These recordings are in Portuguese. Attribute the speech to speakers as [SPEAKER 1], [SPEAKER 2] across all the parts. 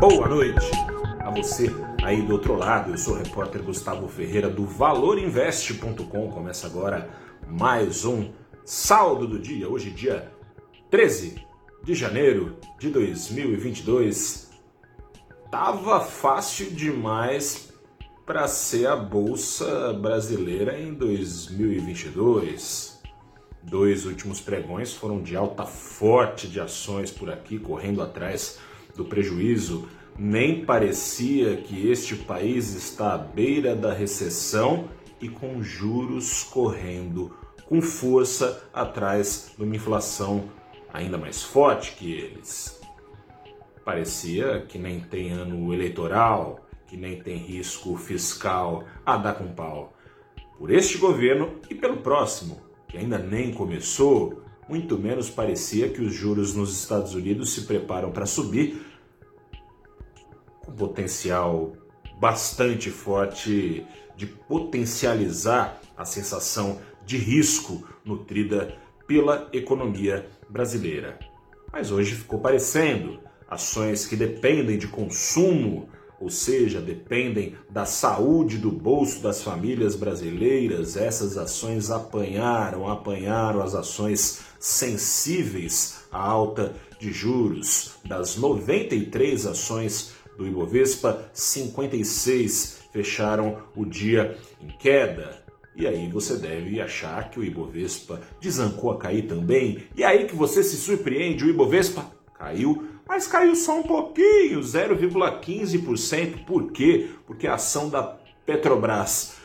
[SPEAKER 1] Boa noite a você aí do outro lado. Eu sou o repórter Gustavo Ferreira do valorinvest.com. Começa agora mais um saldo do dia. Hoje, dia 13 de janeiro de 2022. Tava fácil demais para ser a bolsa brasileira em 2022. Dois últimos pregões foram de alta forte de ações por aqui, correndo atrás do prejuízo. Nem parecia que este país está à beira da recessão e com juros correndo com força atrás de uma inflação ainda mais forte que eles. Parecia que nem tem ano eleitoral, que nem tem risco fiscal a dar com pau. Por este governo e pelo próximo, que ainda nem começou, muito menos parecia que os juros nos Estados Unidos se preparam para subir, com potencial bastante forte de potencializar a sensação de risco nutrida pela economia brasileira. Mas hoje ficou parecendo ações que dependem de consumo, ou seja, dependem da saúde do bolso das famílias brasileiras, essas ações apanharam, apanharam as ações sensíveis à alta de juros. Das 93 ações do Ibovespa, 56 fecharam o dia em queda. E aí você deve achar que o Ibovespa desancou a cair também. E aí que você se surpreende, o Ibovespa caiu, mas caiu só um pouquinho, 0,15%. Por quê? Porque a ação da Petrobras,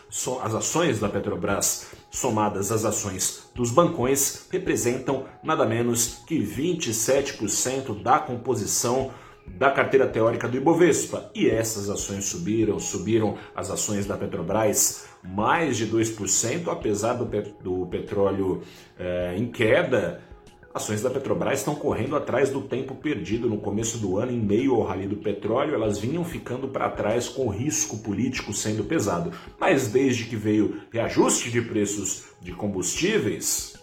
[SPEAKER 1] as ações da Petrobras somadas às ações dos bancões representam nada menos que 27% da composição da carteira teórica do Ibovespa. E essas ações subiram, subiram as ações da Petrobras mais de 2%, apesar do, do petróleo é, em queda. Ações da Petrobras estão correndo atrás do tempo perdido no começo do ano, em meio ao rally do petróleo, elas vinham ficando para trás com o risco político sendo pesado. Mas desde que veio reajuste de preços de combustíveis,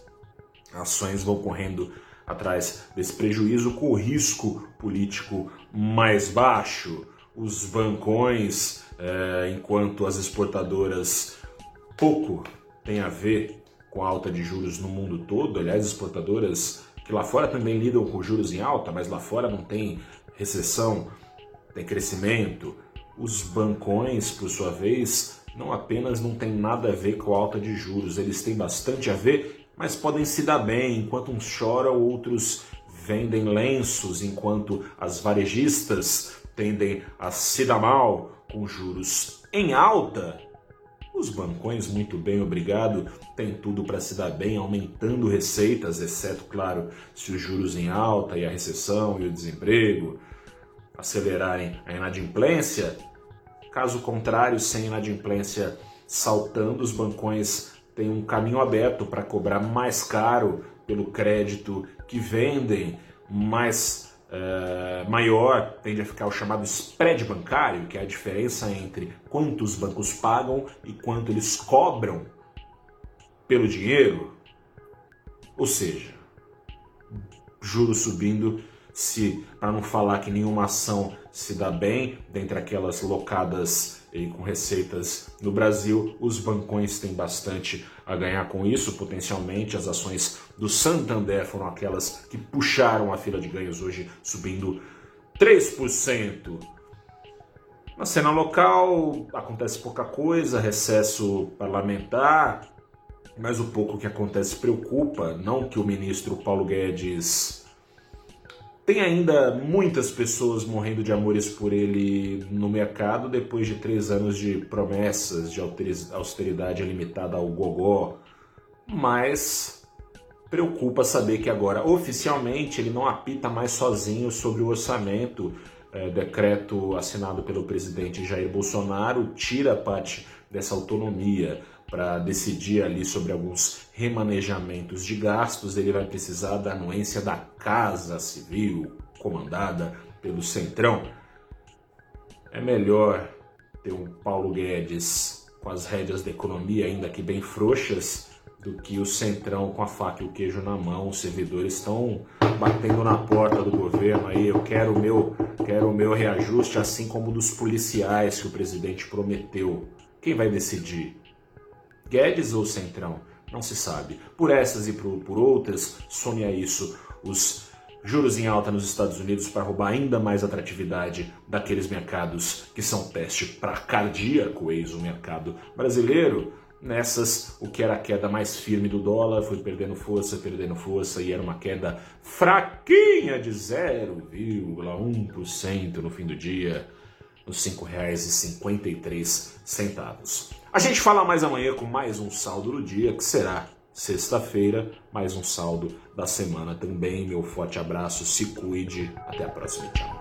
[SPEAKER 1] ações vão correndo atrás desse prejuízo com o risco político mais baixo, os bancões, é, enquanto as exportadoras pouco têm a ver com a alta de juros no mundo todo, aliás, exportadoras que lá fora também lidam com juros em alta, mas lá fora não tem recessão, tem crescimento. Os bancões, por sua vez, não apenas não tem nada a ver com a alta de juros, eles têm bastante a ver mas podem se dar bem, enquanto uns choram, outros vendem lenços, enquanto as varejistas tendem a se dar mal com juros em alta. Os bancões, muito bem, obrigado, têm tudo para se dar bem, aumentando receitas, exceto, claro, se os juros em alta e a recessão e o desemprego acelerarem a inadimplência. Caso contrário, sem inadimplência saltando, os bancões tem um caminho aberto para cobrar mais caro pelo crédito que vendem, mais uh, maior tende a ficar o chamado spread bancário, que é a diferença entre quanto os bancos pagam e quanto eles cobram pelo dinheiro. Ou seja, juros subindo, se para não falar que nenhuma ação se dá bem, dentre aquelas locadas e com receitas no Brasil, os bancões têm bastante a ganhar com isso, potencialmente. As ações do Santander foram aquelas que puxaram a fila de ganhos hoje, subindo 3%. Na cena local acontece pouca coisa, recesso parlamentar, mas o pouco que acontece preocupa. Não que o ministro Paulo Guedes tem ainda muitas pessoas morrendo de amores por ele no mercado depois de três anos de promessas de austeridade limitada ao gogó, mas preocupa saber que agora oficialmente ele não apita mais sozinho sobre o orçamento. É, decreto assinado pelo presidente Jair Bolsonaro tira parte dessa autonomia para decidir ali sobre alguns remanejamentos de gastos, ele vai precisar da anuência da Casa Civil, comandada pelo Centrão. É melhor ter um Paulo Guedes com as rédeas da economia ainda que bem frouxas do que o centrão com a faca e o queijo na mão. Os servidores estão batendo na porta do governo aí. Eu quero o meu, quero o meu reajuste, assim como dos policiais que o presidente prometeu. Quem vai decidir? Guedes ou Centrão? Não se sabe. Por essas e por, por outras, some a isso os juros em alta nos Estados Unidos para roubar ainda mais atratividade daqueles mercados que são peste para cardíaco, eis o mercado brasileiro. Nessas, o que era a queda mais firme do dólar foi perdendo força, perdendo força, e era uma queda fraquinha de 0,1% no fim do dia, nos R$ 5,53. A gente fala mais amanhã com mais um saldo do dia, que será sexta-feira, mais um saldo da semana também. Meu forte abraço, se cuide, até a próxima, tchau.